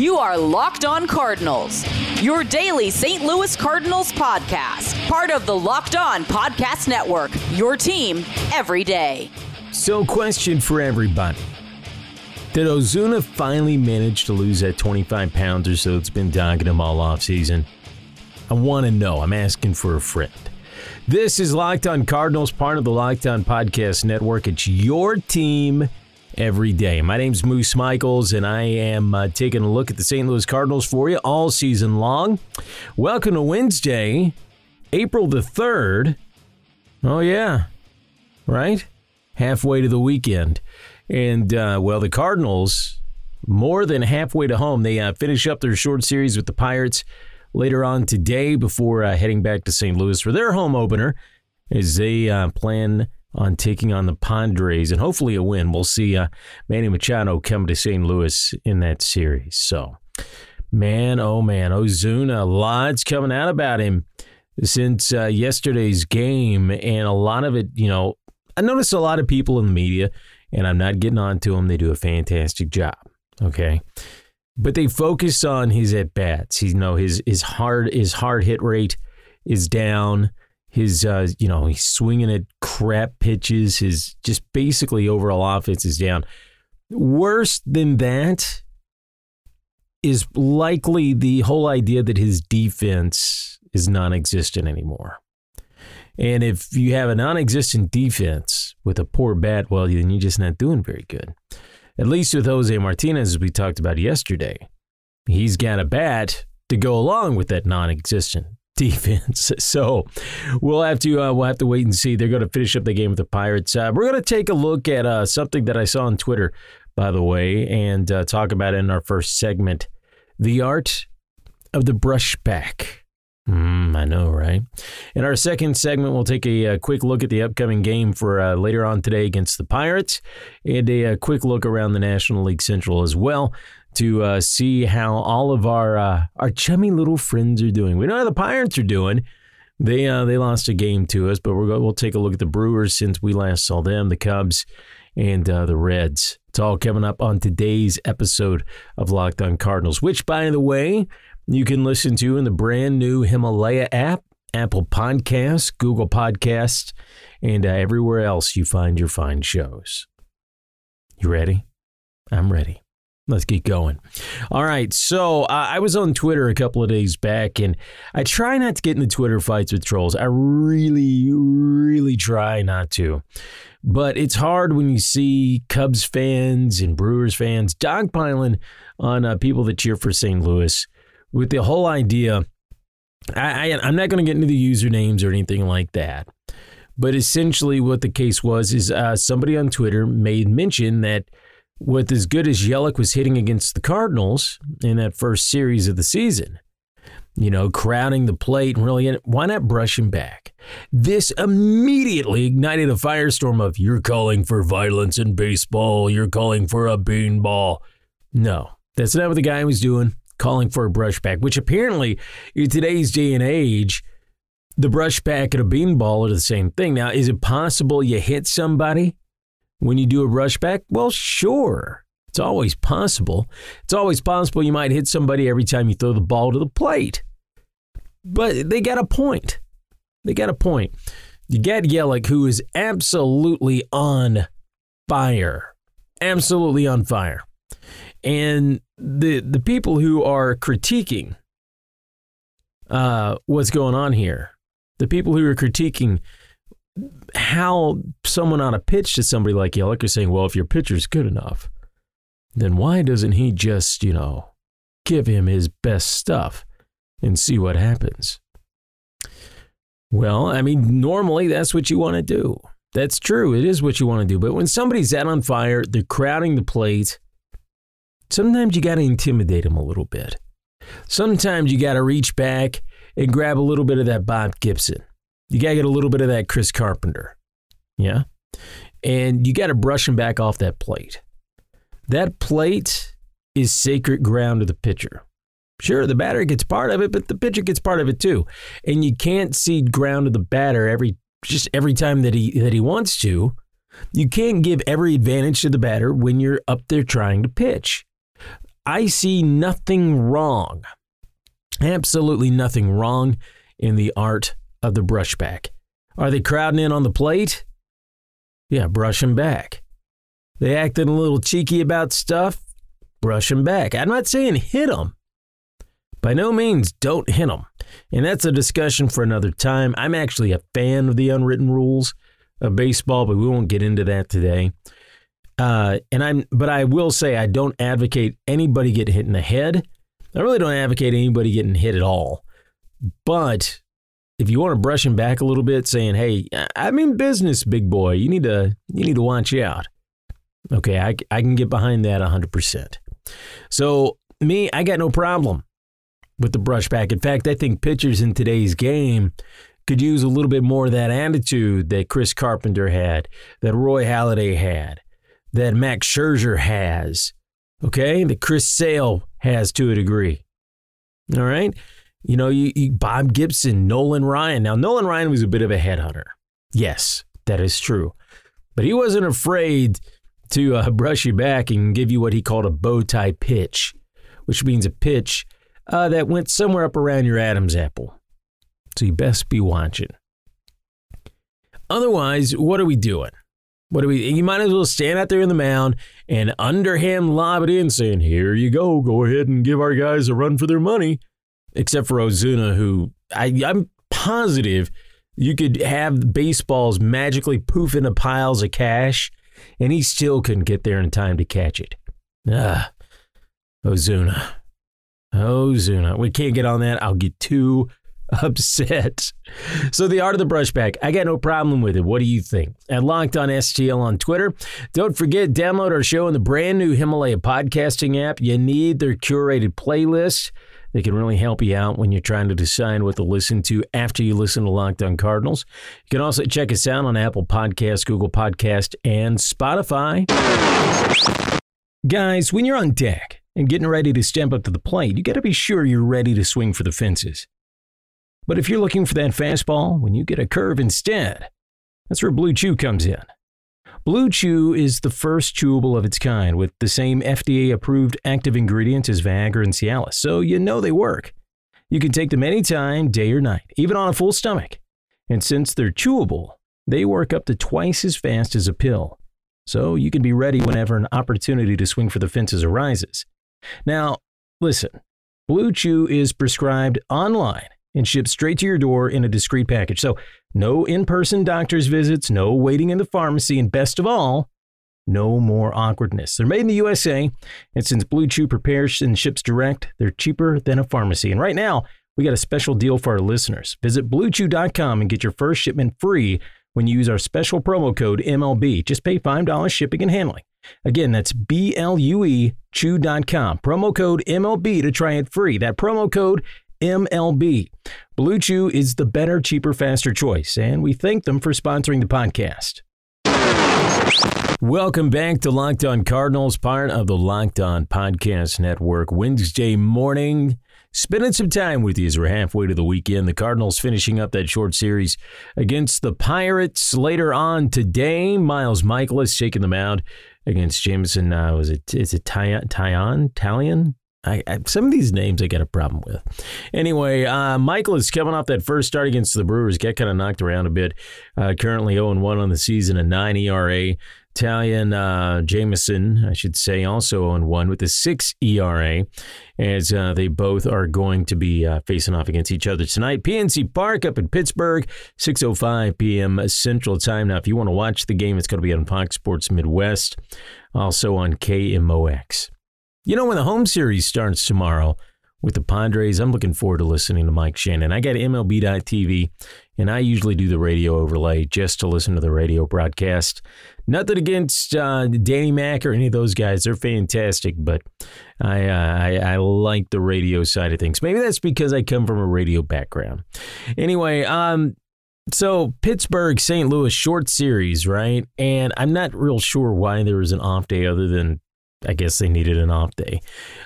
You are Locked On Cardinals, your daily St. Louis Cardinals podcast, part of the Locked On Podcast Network, your team every day. So, question for everybody Did Ozuna finally manage to lose that 25 pounds or so that's been dogging him all offseason? I want to know. I'm asking for a friend. This is Locked On Cardinals, part of the Locked On Podcast Network. It's your team every day. My name's Moose Michaels, and I am uh, taking a look at the St. Louis Cardinals for you all season long. Welcome to Wednesday, April the 3rd. Oh, yeah, right? Halfway to the weekend. And, uh, well, the Cardinals, more than halfway to home, they uh, finish up their short series with the Pirates later on today before uh, heading back to St. Louis for their home opener as they uh, plan on taking on the Padres and hopefully a win. We'll see uh, Manny Machado come to St. Louis in that series. So, man, oh man, Ozuna, lots coming out about him since uh, yesterday's game, and a lot of it, you know, I noticed a lot of people in the media, and I'm not getting on to them. They do a fantastic job. Okay. But they focus on his at bats. You know, his his hard his hard hit rate is down his uh, you know he's swinging at crap pitches. His just basically overall offense is down. Worse than that is likely the whole idea that his defense is non-existent anymore. And if you have a non-existent defense with a poor bat well then you're just not doing very good. At least with jose martinez as we talked about yesterday he's got a bat to go along with that non-existent defense. So we'll have to uh, we'll have to wait and see. They're going to finish up the game with the Pirates. Uh, we're going to take a look at uh, something that I saw on Twitter, by the way, and uh, talk about it in our first segment: the art of the brushback. Mm, I know, right? In our second segment, we'll take a, a quick look at the upcoming game for uh, later on today against the Pirates, and a, a, quick look around the National League Central as well to uh, see how all of our uh, our chummy little friends are doing. We know how the Pirates are doing. They uh, they lost a game to us, but we're we'll take a look at the Brewers since we last saw them, the Cubs, and uh, the Reds. It's all coming up on today's episode of Locked On Cardinals, which, by the way, you can listen to in the brand new Himalaya app, Apple Podcasts, Google Podcasts, and uh, everywhere else you find your fine shows. You ready? I'm ready. Let's get going. All right. So uh, I was on Twitter a couple of days back, and I try not to get into Twitter fights with trolls. I really, really try not to. But it's hard when you see Cubs fans and Brewers fans dogpiling on uh, people that cheer for St. Louis with the whole idea. I, I, I'm not going to get into the usernames or anything like that. But essentially, what the case was is uh, somebody on Twitter made mention that with as good as Yelich was hitting against the Cardinals in that first series of the season. You know, crowding the plate and really, why not brush him back? This immediately ignited a firestorm of, you're calling for violence in baseball, you're calling for a beanball. No, that's not what the guy was doing, calling for a brushback, which apparently in today's day and age, the brushback and a beanball are the same thing. Now, is it possible you hit somebody when you do a brush back? Well, sure. It's always possible. It's always possible you might hit somebody every time you throw the ball to the plate. But they got a point. They got a point. You got Yelich, who is absolutely on fire. Absolutely on fire. And the the people who are critiquing uh, what's going on here, the people who are critiquing how someone on a pitch to somebody like Yelich is saying, well, if your pitcher's good enough, then why doesn't he just, you know, give him his best stuff and see what happens? Well, I mean, normally that's what you want to do. That's true. It is what you want to do. But when somebody's out on fire, they're crowding the plate, sometimes you got to intimidate them a little bit. Sometimes you got to reach back and grab a little bit of that Bob Gibson. You got to get a little bit of that Chris Carpenter. Yeah. And you got to brush him back off that plate. That plate is sacred ground to the pitcher. Sure, the batter gets part of it, but the pitcher gets part of it too. And you can't cede ground to the batter every just every time that he that he wants to. You can't give every advantage to the batter when you're up there trying to pitch. I see nothing wrong, absolutely nothing wrong in the art of the brushback. Are they crowding in on the plate? Yeah, brush them back. They acting a little cheeky about stuff? Brush them back. I'm not saying hit them. By no means don't hit them. And that's a discussion for another time. I'm actually a fan of the unwritten rules of baseball, but we won't get into that today. Uh, and I'm, but I will say I don't advocate anybody get hit in the head. I really don't advocate anybody getting hit at all. But if you want to brush him back a little bit, saying, "Hey, I'm in business, big boy. You need to, you need to watch out." Okay, I, I can get behind that 100%. So me, I got no problem with the brushback. In fact, I think pitchers in today's game could use a little bit more of that attitude that Chris Carpenter had, that Roy Halladay had, that Max Scherzer has, okay, that Chris Sale has to a degree. All right. You know, you, you, Bob Gibson, Nolan Ryan. Now, Nolan Ryan was a bit of a headhunter. Yes, that is true. But he wasn't afraid to uh, brush you back and give you what he called a bow tie pitch, which means a pitch uh, that went somewhere up around your Adam's apple. So you best be watching. Otherwise, what are we doing? What do we? You might as well stand out there in the mound and underhand lob it in, saying, "Here you go. Go ahead and give our guys a run for their money." Except for Ozuna, who I, I'm positive you could have baseballs magically poof into piles of cash, and he still couldn't get there in time to catch it. Ah, Ozuna, Ozuna. We can't get on that. I'll get too upset. So the art of the brushback, I got no problem with it. What do you think? At Locked on STL on Twitter. Don't forget, download our show in the brand new Himalaya podcasting app. You need their curated playlist. They can really help you out when you're trying to decide what to listen to after you listen to Locked on Cardinals. You can also check us out on Apple Podcast, Google Podcast, and Spotify. Guys, when you're on deck and getting ready to step up to the plate, you got to be sure you're ready to swing for the fences. But if you're looking for that fastball when you get a curve instead, that's where Blue Chew comes in. Blue Chew is the first chewable of its kind with the same FDA approved active ingredients as Viagra and Cialis, so you know they work. You can take them anytime, day or night, even on a full stomach. And since they're chewable, they work up to twice as fast as a pill. So you can be ready whenever an opportunity to swing for the fences arises. Now, listen, Blue Chew is prescribed online and shipped straight to your door in a discreet package. So, no in person doctor's visits, no waiting in the pharmacy, and best of all, no more awkwardness. They're made in the USA, and since Blue Chew prepares and ships direct, they're cheaper than a pharmacy. And right now, we got a special deal for our listeners. Visit bluechew.com and get your first shipment free when you use our special promo code MLB. Just pay $5 shipping and handling. Again, that's B L U E chew.com. Promo code MLB to try it free. That promo code MLB. Blue Chew is the better, cheaper, faster choice, and we thank them for sponsoring the podcast. Welcome back to Locked On Cardinals, part of the Locked On Podcast Network. Wednesday morning, spending some time with you as we're halfway to the weekend. The Cardinals finishing up that short series against the Pirates later on today. Miles Mikolas shaking the mound against Jameson. Uh, was it is it Tyon Talion I, I, some of these names I got a problem with. Anyway, uh, is coming off that first start against the Brewers, get kind of knocked around a bit. Uh, currently 0 1 on the season, a 9 ERA. Taillon uh, Jameson, I should say, also 0 1 with a 6 ERA, as uh, they both are going to be uh, facing off against each other tonight. PNC Park up in Pittsburgh, 6.05 p.m. Central Time. Now, if you want to watch the game, it's going to be on Fox Sports Midwest, also on KMOX. You know, when the home series starts tomorrow with the Padres, I'm looking forward to listening to Mike Shannon. I got MLB.tv, and I usually do the radio overlay just to listen to the radio broadcast. Nothing against uh, Danny Mac or any of those guys; they're fantastic. But I, uh, I I like the radio side of things. Maybe that's because I come from a radio background. Anyway, um, so Pittsburgh St. Louis short series, right? And I'm not real sure why there was an off day other than I guess they needed an off day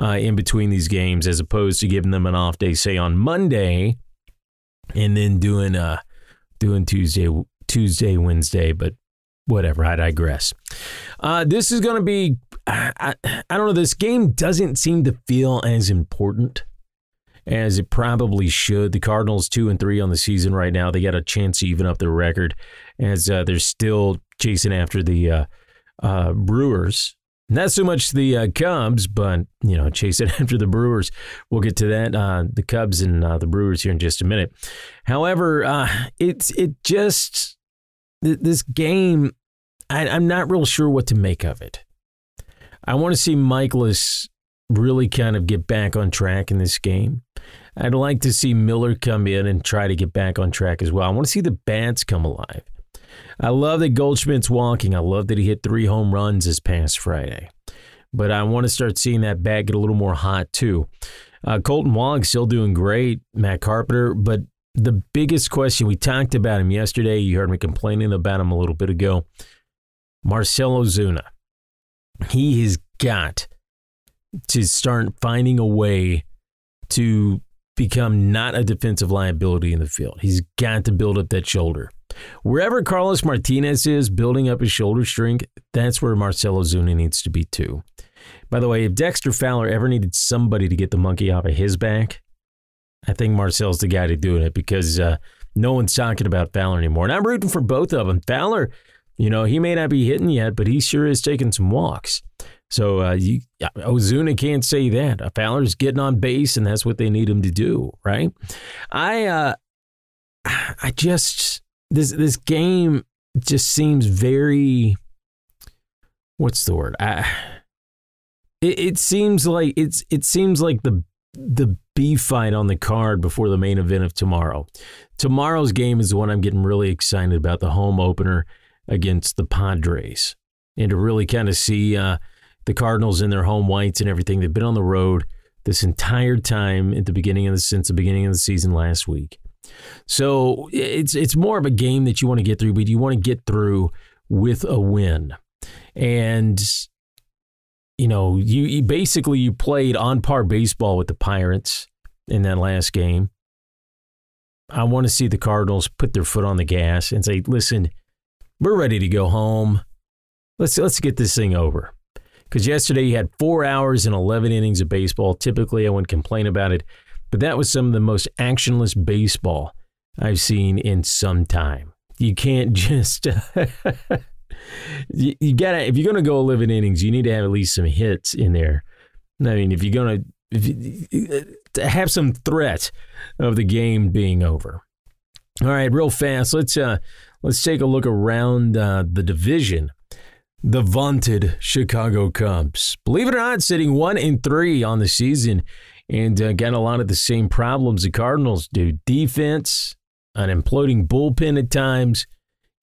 uh, in between these games, as opposed to giving them an off day, say on Monday, and then doing uh doing Tuesday, Tuesday, Wednesday. But whatever. I digress. Uh, this is going to be, I, I, I don't know, this game doesn't seem to feel as important as it probably should. The Cardinals two and three on the season right now. They got a chance to even up their record as uh, they're still chasing after the uh, uh, Brewers. Not so much the uh, Cubs, but you know, chasing after the Brewers. We'll get to that. Uh, the Cubs and uh, the Brewers here in just a minute. However, it's it just this game. I, I'm not real sure what to make of it. I want to see Mikolas really kind of get back on track in this game. I'd like to see Miller come in and try to get back on track as well. I want to see the bats come alive. I love that Goldschmidt's walking. I love that he hit three home runs this past Friday. But I want to start seeing that bat get a little more hot too. Uh, Kolten Wong still doing great, Matt Carpenter. But the biggest question, we talked about him yesterday. You heard me complaining about him a little bit ago. Marcell Ozuna, He has got to start finding a way to become not a defensive liability in the field. He's got to build up that shoulder. Wherever Carlos Martinez is building up his shoulder strength, that's where Marcell Ozuna needs to be too. By the way, if Dexter Fowler ever needed somebody to get the monkey off of his back, I think Marcell's the guy to do it because uh, no one's talking about Fowler anymore. And I'm rooting for both of them. Fowler, you know, he may not be hitting yet, but he sure is taking some walks. So uh, you, Ozuna can't say that. Uh, Fowler's getting on base, and that's what they need him to do, right? I, uh, I just this this game just seems very. What's the word? I, it, it seems like it's it seems like the the B fight on the card before the main event of tomorrow. Tomorrow's game is the one I'm getting really excited about. The home opener against the Padres, and to really kind of see. Uh, the Cardinals in their home whites and everything. They've been on the road this entire time at the beginning of the since the beginning of the season last week. So it's it's more of a game that you want to get through, but you want to get through with a win. And you know, you, you basically you played on par baseball with the Pirates in that last game. I want to see the Cardinals put their foot on the gas and say, "Listen, we're ready to go home. Let's let's get this thing over." because yesterday you had four hours and 11 innings of baseball. Typically, I wouldn't complain about it, but that was some of the most actionless baseball I've seen in some time. You can't just. you, you, gotta if you're gonna go 11 innings, you need to have at least some hits in there. I mean, if you're gonna if you, have some threat of the game being over. All right, real fast. Let's uh, let's take a look around uh, the division the vaunted Chicago Cubs. Believe it or not, sitting one in three on the season and uh, got a lot of the same problems the Cardinals do. Defense, an imploding bullpen at times,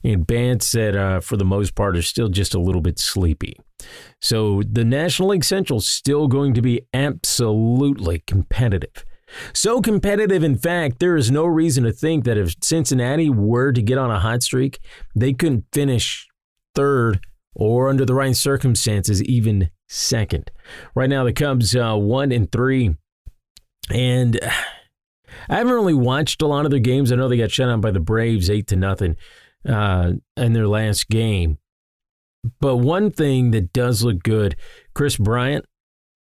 and bats that, uh, for the most part, are still just a little bit sleepy. So the National League Central is still going to be absolutely competitive. So competitive, in fact, there is no reason to think that if Cincinnati were to get on a hot streak, they couldn't finish third or under the right circumstances, even second. Right now, the Cubs uh, one and three, and I haven't really watched a lot of their games. I know they got shut out by the Braves eight to nothing uh, in their last game. But one thing that does look good, Kris Bryant.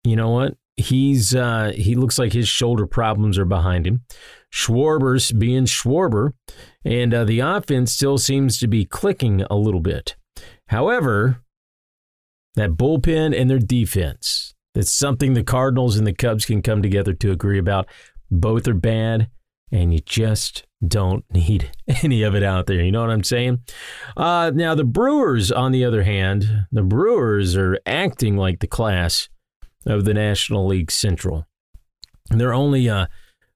You know what? He's uh, he looks like his shoulder problems are behind him. Schwarber's being Schwarber, and uh, the offense still seems to be clicking a little bit. However, that bullpen and their defense, that's something the Cardinals and the Cubs can come together to agree about. Both are bad, and you just don't need any of it out there. You know what I'm saying? Uh, now, the Brewers, on the other hand, the Brewers are acting like the class of the National League Central. Their only uh,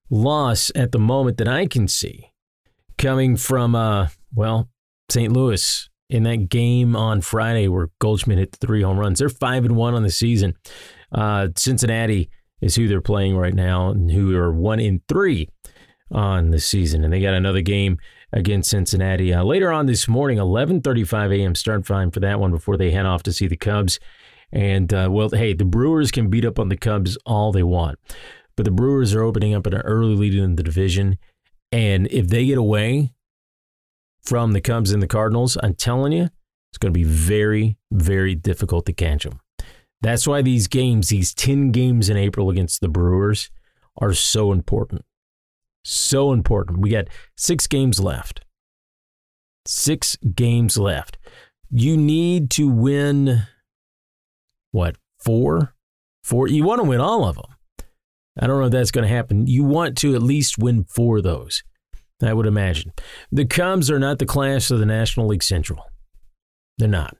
loss at the moment that I can see coming from, uh, well, St. Louis in that game on Friday where Goldschmidt hit three home runs. They're five and one on the season. Uh, Cincinnati is who they're playing right now, and who are one in three on the season. And they got another game against Cincinnati uh, later on this morning, 11:35 a.m. start time for that one before they head off to see the Cubs. And uh, well, hey, the Brewers can beat up on the Cubs all they want, but the Brewers are opening up an early lead in the division, and if they get away, from the Cubs and the Cardinals, I'm telling you, It's going to be very, very difficult to catch them. That's why these games, these 10 games in April against the Brewers, are so important. So important. We got six games left. Six games left. You need to win, what, four? Four? You want to win all of them. I don't know if that's going to happen. You want to at least win four of those, I would imagine. The Cubs are not the class of the National League Central. They're not.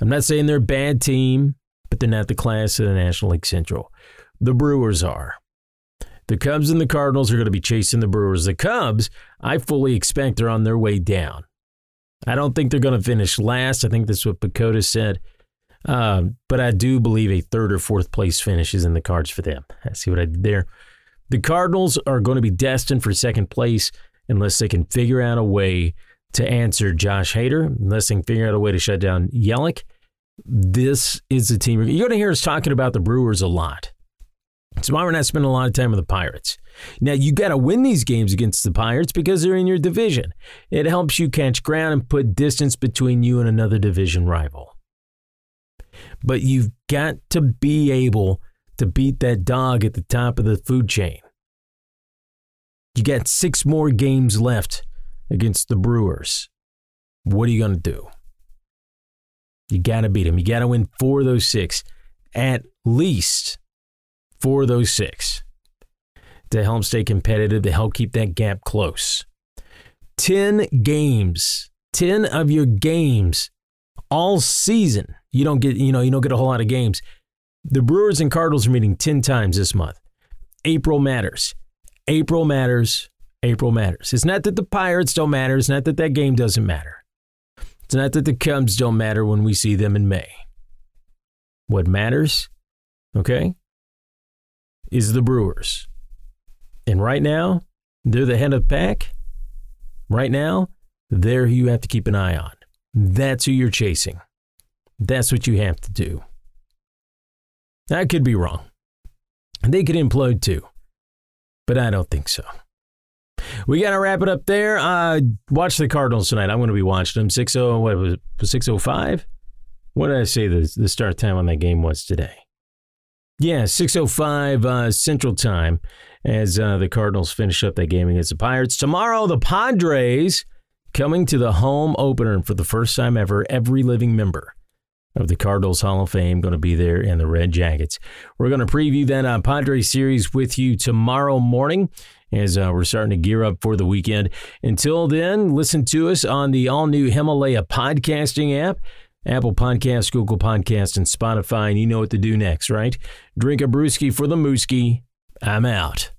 I'm not saying they're a bad team, but they're not the class of the National League Central. The Brewers are. The Cubs and the Cardinals are going to be chasing the Brewers. The Cubs, I fully expect, are on their way down. I don't think they're going to finish last. I think that's what PECOTA said. Uh, but I do believe a third or fourth place finish is in the cards for them. I see what I did there. The Cardinals are going to be destined for second place unless they can figure out a way to answer Josh Hader, unless they can figure out a way to shut down Yelich. This is the team. You're going to hear us talking about the Brewers a lot. That's why we're not spending a lot of time with the Pirates. Now, you got to win these games against the Pirates because they're in your division. It helps you catch ground and put distance between you and another division rival. But you've got to be able to beat that dog at the top of the food chain. You got six more games left against the Brewers. What are you going to do? You got to beat them. You got to win four of those six, at least four of those six to help stay competitive, to help keep that gap close. 10 games, 10 of your games all season. You don't get, you know, you don't get a whole lot of games. The Brewers and Cardinals are meeting 10 times this month. April matters. April matters. April matters. It's not that the Pirates don't matter. It's not that that game doesn't matter. It's not that the Cubs don't matter when we see them in May. What matters, okay, is the Brewers. And right now, they're the head of the pack. Right now, they're who you have to keep an eye on. That's who you're chasing. That's what you have to do. I could be wrong. They could implode too, but I don't think so. We got to wrap it up there. Uh, watch the Cardinals tonight. I'm going to be watching them. 6 what was it? 605? What did I say the, the start time on that game was today? Yeah, 605 uh, Central Time as uh, the Cardinals finish up that game against the Pirates. Tomorrow, the Padres coming to the home opener. And for the first time ever, every living member of the Cardinals Hall of Fame going to be there in the Red Jackets. We're going to preview that uh, Padres series with you tomorrow morning as uh, we're starting to gear up for the weekend. Until then, listen to us on the all new Himalaya podcasting app. Apple Podcasts, Google Podcasts, and Spotify. And you know what to do next, right? Drink a brewski for the mooski. I'm out.